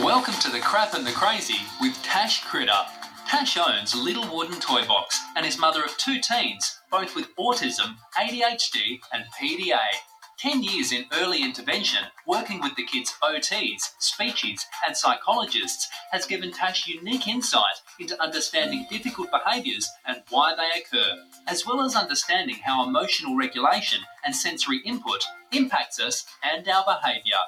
Welcome to the crap and the crazy with Tash Kritter. Tash owns Little Wooden Toybox and is mother of two teens, both with autism, ADHD, and PDA. 10 years in early intervention, working with the kids' OTs, speechies, and psychologists has given Tash unique insight into understanding difficult behaviours and why they occur, as well as understanding how emotional regulation and sensory input impacts us and our behaviour.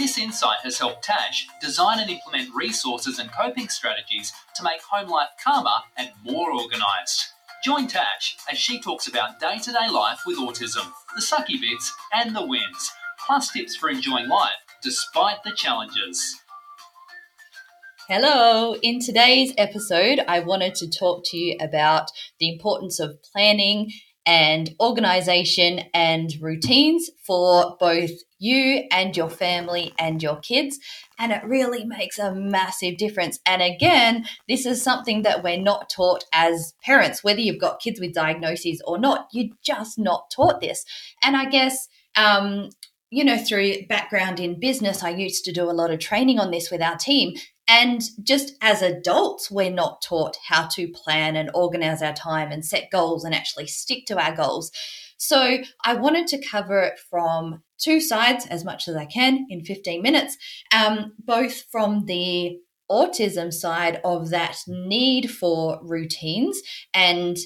This insight has helped Tash design and implement resources and coping strategies to make home life calmer and more organised. Join Tash as she talks about day to day life with autism, the sucky bits and the wins, plus tips for enjoying life despite the challenges. Hello. In today's episode, I wanted to talk to you about the importance of planning and organization and routines for both you and your family and your kids. And it really makes a massive difference. And again, this is something that we're not taught as parents, whether you've got kids with diagnoses or not, you're just not taught this. And I guess, um, you know, through background in business, I used to do a lot of training on this with our team. And just as adults, we're not taught how to plan and organize our time and set goals and actually stick to our goals. So I wanted to cover it from two sides as much as I can in 15 minutes, um, both from the autism side of that need for routines and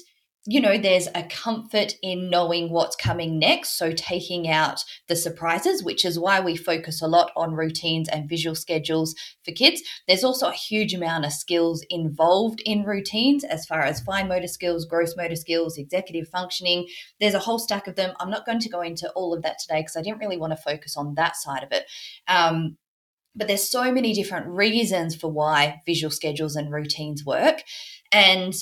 you know, there's a comfort in knowing what's coming next. So, taking out the surprises, which is why we focus a lot on routines and visual schedules for kids. There's also a huge amount of skills involved in routines as far as fine motor skills, gross motor skills, executive functioning. There's a whole stack of them. I'm not going to go into all of that today because I didn't really want to focus on that side of it. Um, but there's so many different reasons for why visual schedules and routines work. And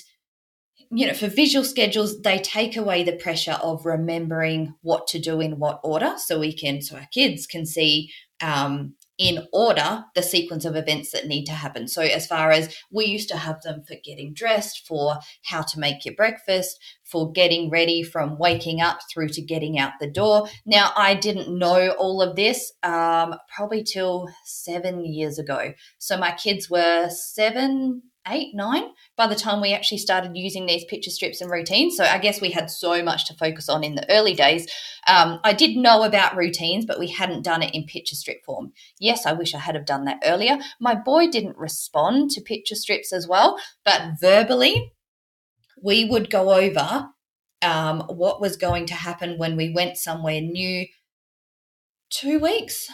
you know, for visual schedules, they take away the pressure of remembering what to do in what order. So we can, so our kids can see um, in order the sequence of events that need to happen. So, as far as we used to have them for getting dressed, for how to make your breakfast, for getting ready from waking up through to getting out the door. Now, I didn't know all of this um, probably till seven years ago. So, my kids were seven, eight, nine by the time we actually started using these picture strips and routines. So I guess we had so much to focus on in the early days. Um, I did know about routines, but we hadn't done it in picture strip form. Yes, I wish I had have done that earlier. My boy didn't respond to picture strips as well, but verbally, we would go over um, what was going to happen when we went somewhere new. Two weeks,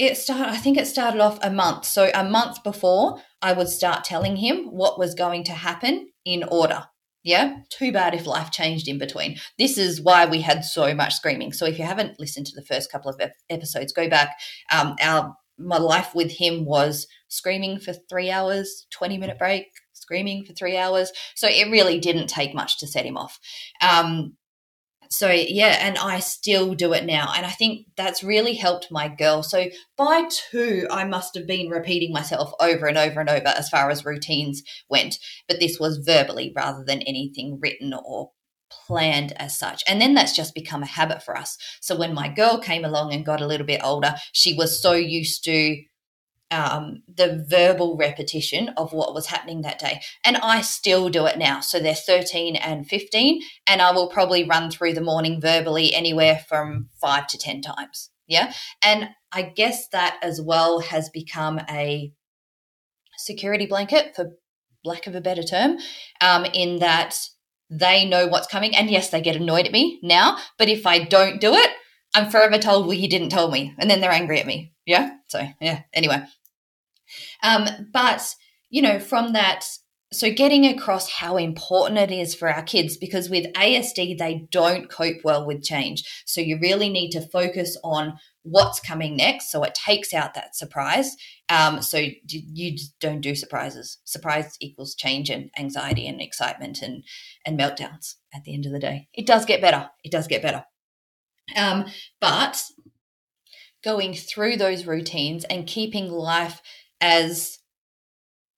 it started i think it started off a month. So a month before i would start telling him what was going to happen in order. Yeah? Too bad if life changed in between. This is why we had so much screaming. So if you haven't listened to the first couple of episodes go back. Um, our my life with him was screaming for three hours 20 minute break screaming for three hours. So it really didn't take much to set him off. Um, so yeah and i still do it now and i think that's really helped my girl so by two i must have been repeating myself over and over and over as far as routines went but this was verbally rather than anything written or planned as such. And then that's just become a habit for us. So when my girl came along and got a little bit older, she was so used to um, the verbal repetition of what was happening that day. And I still do it now. So they're 13 and 15, and I will probably run through the morning verbally anywhere from five to 10 times. Yeah. And I guess that as well has become a security blanket, for lack of a better term, um, in that they know what's coming. And yes, they get annoyed at me now, but if I don't do it, I'm forever told, well, you didn't tell me. And then they're angry at me. Yeah. So, yeah. Anyway, um, but, you know, from that, so getting across how important it is for our kids because with ASD, they don't cope well with change. So you really need to focus on what's coming next. So it takes out that surprise. Um, so you don't do surprises. Surprise equals change and anxiety and excitement and, and meltdowns at the end of the day. It does get better. It does get better. Um, but going through those routines and keeping life as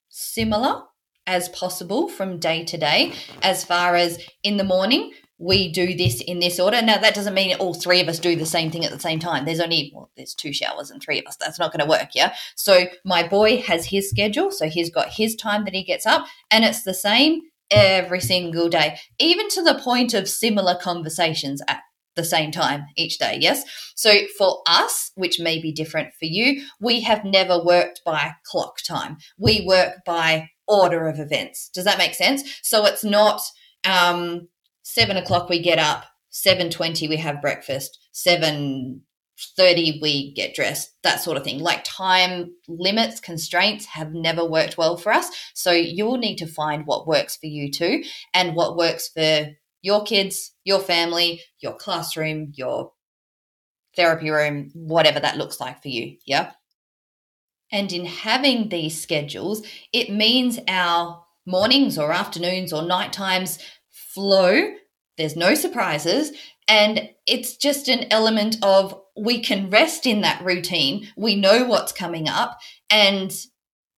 similar as possible from day to day as far as in the morning we do this in this order. Now, that doesn't mean all three of us do the same thing at the same time. There's only, well, there's two showers and three of us. That's not going to work. Yeah. So my boy has his schedule. So he's got his time that he gets up, and it's the same every single day, even to the point of similar conversations at the same time each day. Yes. So for us, which may be different for you, we have never worked by clock time. We work by order of events. Does that make sense? So it's not, um, seven o'clock we get up, seven twenty we have breakfast, seven thirty we get dressed, that sort of thing. Like time limits, constraints have never worked well for us. So you'll need to find what works for you too, and what works for your kids, your family, your classroom, your therapy room, whatever that looks like for you. Yeah. And in having these schedules, it means our mornings or afternoons or night times flow. There's no surprises. And it's just an element of we can rest in that routine. We know what's coming up and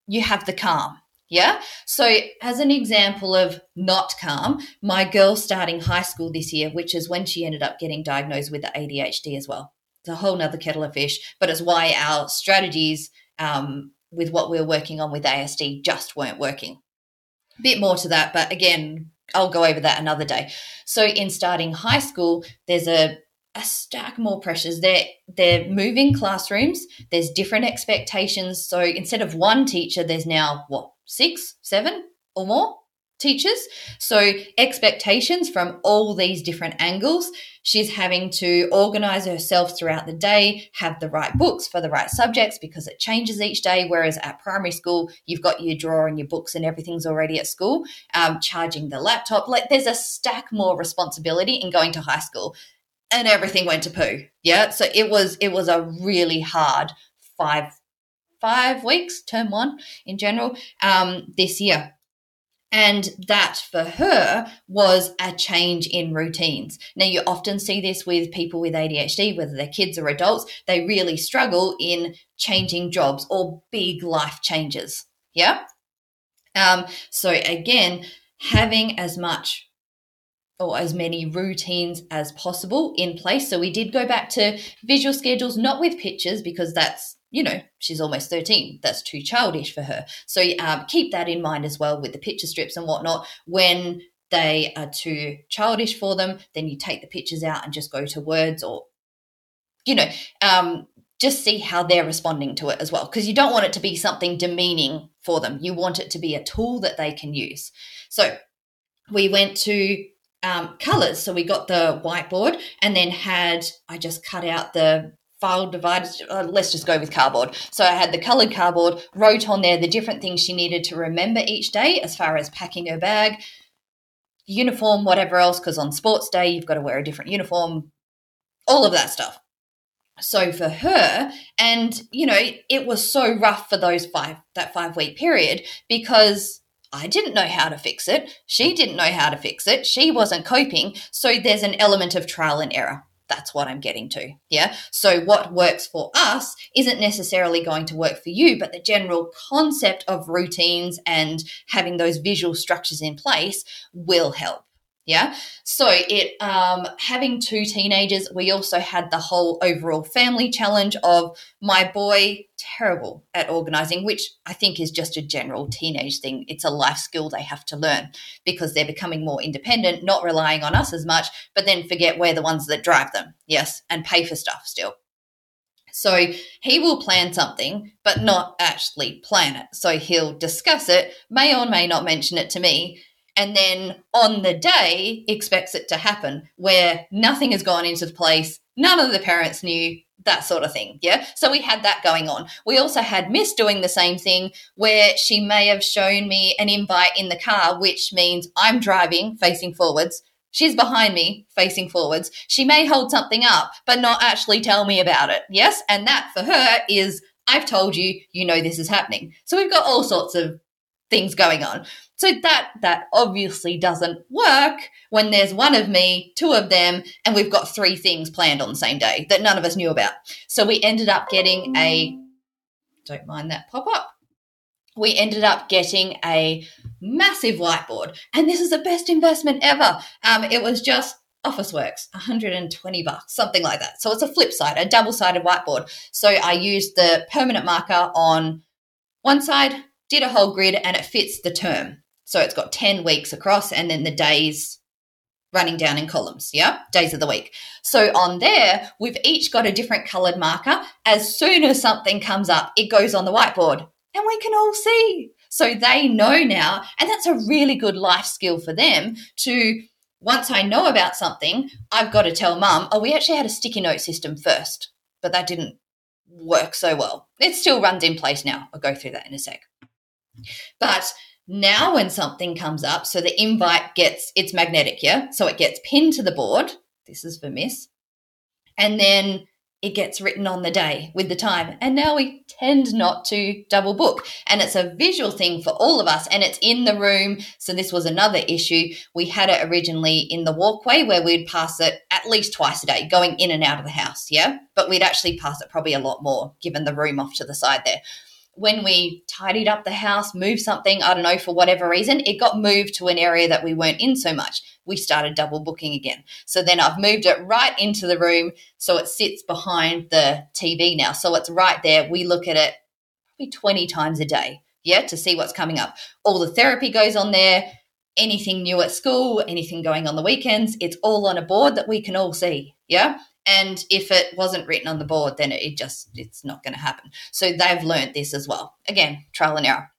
you have the calm. Yeah. So, as an example of not calm, my girl starting high school this year, which is when she ended up getting diagnosed with the ADHD as well. It's a whole nother kettle of fish, but it's why our strategies um, with what we we're working on with ASD just weren't working. A bit more to that, but again, I'll go over that another day. So in starting high school, there's a a stack more pressures. They're they're moving classrooms. There's different expectations. So instead of one teacher, there's now what six, seven or more teachers. So expectations from all these different angles. She's having to organize herself throughout the day, have the right books for the right subjects because it changes each day. Whereas at primary school, you've got your drawer and your books and everything's already at school. Um, charging the laptop, like there's a stack more responsibility in going to high school, and everything went to poo. Yeah, so it was it was a really hard five five weeks, term one in general, um, this year. And that for her was a change in routines. Now, you often see this with people with ADHD, whether they're kids or adults, they really struggle in changing jobs or big life changes. Yeah. Um, so, again, having as much or as many routines as possible in place. So, we did go back to visual schedules, not with pictures, because that's you know, she's almost 13. That's too childish for her. So um, keep that in mind as well with the picture strips and whatnot. When they are too childish for them, then you take the pictures out and just go to words or, you know, um, just see how they're responding to it as well. Because you don't want it to be something demeaning for them. You want it to be a tool that they can use. So we went to um, colors. So we got the whiteboard and then had, I just cut out the file divided. Uh, let's just go with cardboard. So I had the colored cardboard, wrote on there the different things she needed to remember each day as far as packing her bag, uniform, whatever else, because on sports day, you've got to wear a different uniform, all of that stuff. So for her, and you know, it was so rough for those five, that five week period because I didn't know how to fix it. She didn't know how to fix it. She wasn't coping. So there's an element of trial and error that's what I'm getting to. Yeah. So, what works for us isn't necessarily going to work for you, but the general concept of routines and having those visual structures in place will help. Yeah. So it um, having two teenagers, we also had the whole overall family challenge of my boy terrible at organizing, which I think is just a general teenage thing. It's a life skill they have to learn because they're becoming more independent, not relying on us as much, but then forget we're the ones that drive them. Yes, and pay for stuff still. So he will plan something, but not actually plan it. So he'll discuss it, may or may not mention it to me, and then on the day expects it to happen where nothing has gone into place none of the parents knew that sort of thing yeah? So we had that going on. We also had miss doing the same thing where she may have shown me an invite in the car which means i'm driving facing forwards. She's behind me facing forwards. She may hold something up but not actually tell me about it yes? And that for her is i've told you you know this is happening. So we've got all sorts of things going on so that that obviously doesn't work when there's one of me, two of them, and we've got three things planned on the same day that none of us knew about. So we ended up getting a don't mind that pop up. We ended up getting a massive whiteboard, and this is the best investment ever. Um, it was just Officeworks, 120 bucks, something like that. So it's a flip side, a double sided whiteboard. So I used the permanent marker on one side, did a whole grid, and it fits the term. So it's got 10 weeks across and then the days running down in columns, yeah? Days of the week. So on there, we've each got a different colored marker. As soon as something comes up, it goes on the whiteboard and we can all see. So they know now, and that's a really good life skill for them to once I know about something, I've got to tell mum, oh, we actually had a sticky note system first, but that didn't work so well. It still runs in place now. I'll go through that in a sec. But now when something comes up, so the invite gets, it's magnetic, yeah? So it gets pinned to the board. This is for Miss. And then it gets written on the day with the time. And now we tend not to double book. And it's a visual thing for all of us and it's in the room. So this was another issue. We had it originally in the walkway where we'd pass it at least twice a day going in and out of the house. Yeah. But we'd actually pass it probably a lot more given the room off to the side there when we tidied up the house, moved something, I don't know, for whatever reason, it got moved to an area that we weren't in so much. We started double booking again. So then I've moved it right into the room so it sits behind the TV now. So it's right there. We look at it probably 20 times a day, yeah, to see what's coming up. All the therapy goes on there, anything new at school, anything going on the weekends, it's all on a board that we can all see, yeah? And if it wasn't written on the board, then it just it's not going to happen. So they've learned this as well. Again, trial and error.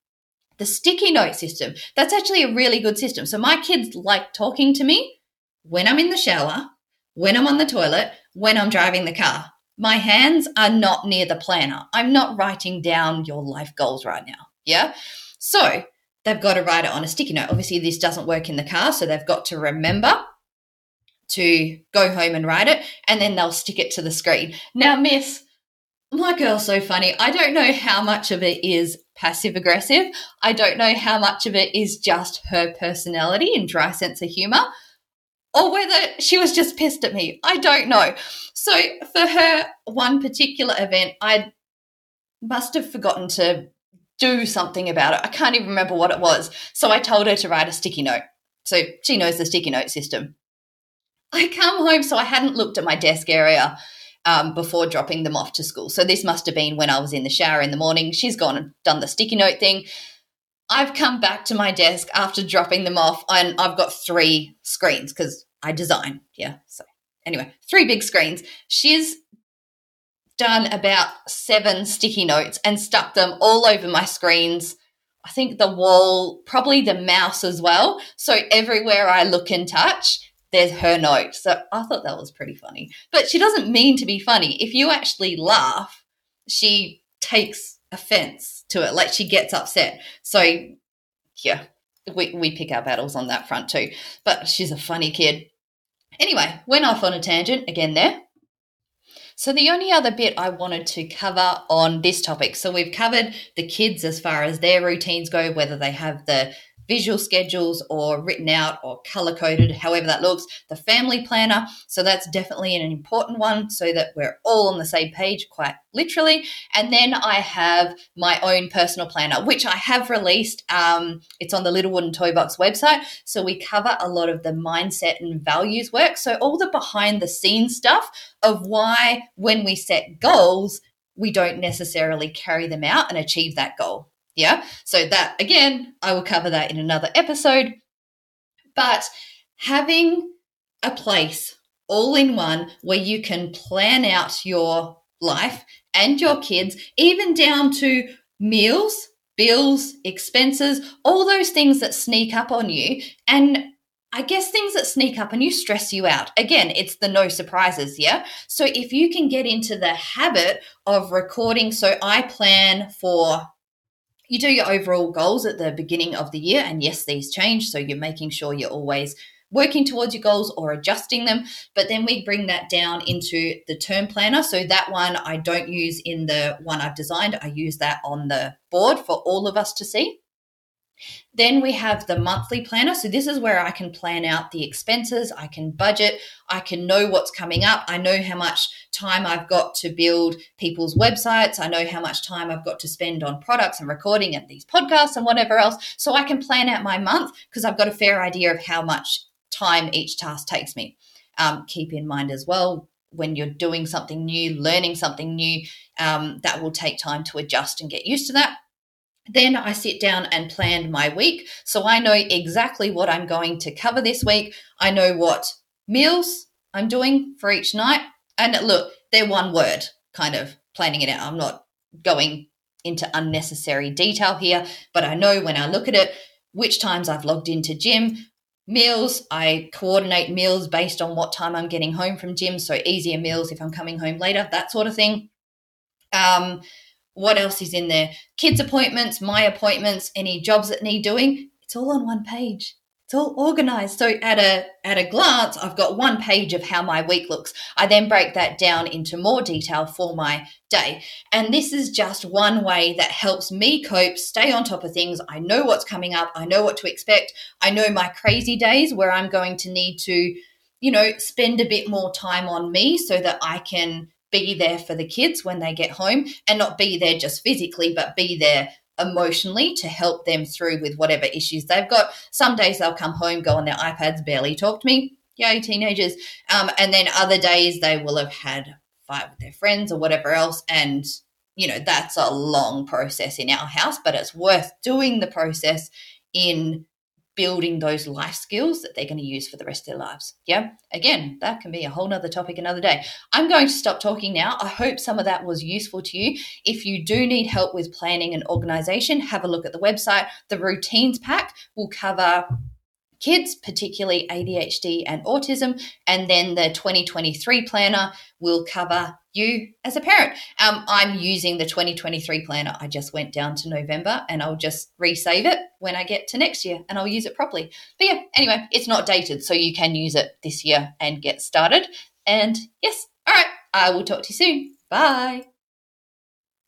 The sticky note system, that's actually a really good system. So my kids like talking to me when I'm in the shower, when I'm on the toilet, when I'm driving the car. My hands are not near the planner. I'm not writing down your life goals right now. Yeah. So they've got to write it on a sticky note. Obviously, this doesn't work in the car. So they've got to remember to go home and write it, and then they'll stick it to the screen. Now, Miss, my girl's so funny. I don't know how much of it is passive aggressive. I don't know how much of it is just her personality and dry sense of humor, or whether she was just pissed at me. I don't know. So, for her one particular event, I must have forgotten to do something about it. I can't even remember what it was. So, I told her to write a sticky note. So, she knows the sticky note system. I come home, so I hadn't looked at my desk area um, before dropping them off to school. So this must have been when I was in the shower in the morning. She's gone and done the sticky note thing. I've come back to my desk after dropping them off, and I've got three screens because I design. Yeah. So anyway, three big screens. She's done about seven sticky notes and stuck them all over my screens. I think the wall, probably the mouse as well. So everywhere I look and touch, there's her note. So I thought that was pretty funny. But she doesn't mean to be funny. If you actually laugh, she takes offense to it. Like she gets upset. So yeah, we, we pick our battles on that front too. But she's a funny kid. Anyway, went off on a tangent again there. So, the only other bit I wanted to cover on this topic so, we've covered the kids as far as their routines go, whether they have the visual schedules or written out or color coded, however that looks, the family planner. So that's definitely an important one so that we're all on the same page, quite literally. And then I have my own personal planner, which I have released. Um, it's on the Little Wooden Toybox website. So we cover a lot of the mindset and values work. So all the behind the scenes stuff of why when we set goals, we don't necessarily carry them out and achieve that goal. Yeah. So that again, I will cover that in another episode. But having a place all in one where you can plan out your life and your kids, even down to meals, bills, expenses, all those things that sneak up on you. And I guess things that sneak up and you stress you out. Again, it's the no surprises, yeah? So if you can get into the habit of recording, so I plan for you do your overall goals at the beginning of the year. And yes, these change. So you're making sure you're always working towards your goals or adjusting them. But then we bring that down into the term planner. So that one I don't use in the one I've designed, I use that on the board for all of us to see. Then we have the monthly planner. So this is where I can plan out the expenses, I can budget, I can know what's coming up, I know how much time I've got to build people's websites, I know how much time I've got to spend on products and recording and these podcasts and whatever else. So I can plan out my month because I've got a fair idea of how much time each task takes me. um, keep in mind as well when you're doing something new, learning something new, um, that will take time to adjust and get used to that. Then I sit down and plan my week. So I know exactly what I'm going to cover this week. I know what meals I'm doing for each night. And look, they're one word kind of planning it out. I'm not going into unnecessary detail here, but I know when I look at it, which times I've logged into gym, meals, I coordinate meals based on what time I'm getting home from gym. So easier meals if I'm coming home later, that sort of thing. Um, what else is in there? Kids' appointments, my appointments, any jobs that need doing. It's all on one page. It's all organized. So at a at a glance, I've got one page of how my week looks. I then break that down into more detail for my day. And this is just one way that helps me cope, stay on top of things. I know what's coming up. I know what to expect. I know my crazy days where I'm going to need to, you know, spend a bit more time on me so that I can be there for the kids when they get home and not be there just physically, but be there emotionally to help them through with whatever issues they've got. Some days they'll come home, go on their iPads, barely talk to me. Yay, teenagers. Um, and then other days they will have had fight with their friends or whatever else. And, you know, that's a long process in our house, but it's worth doing the process in building those life skills that they're going to use for the rest of their lives. Yeah. Again, that can be a whole nother topic another day. I'm going to stop talking now. I hope some of that was useful to you. If you do need help with planning and organization, have a look at the website. The routines pack will cover kids, particularly ADHD and autism. And then the 2023 planner will cover you as a parent. Um, I'm using the 2023 planner. I just went down to November and I'll just resave it when I get to next year and I'll use it properly. But yeah, anyway, it's not dated, so you can use it this year and get started. And yes, all right, I will talk to you soon. Bye.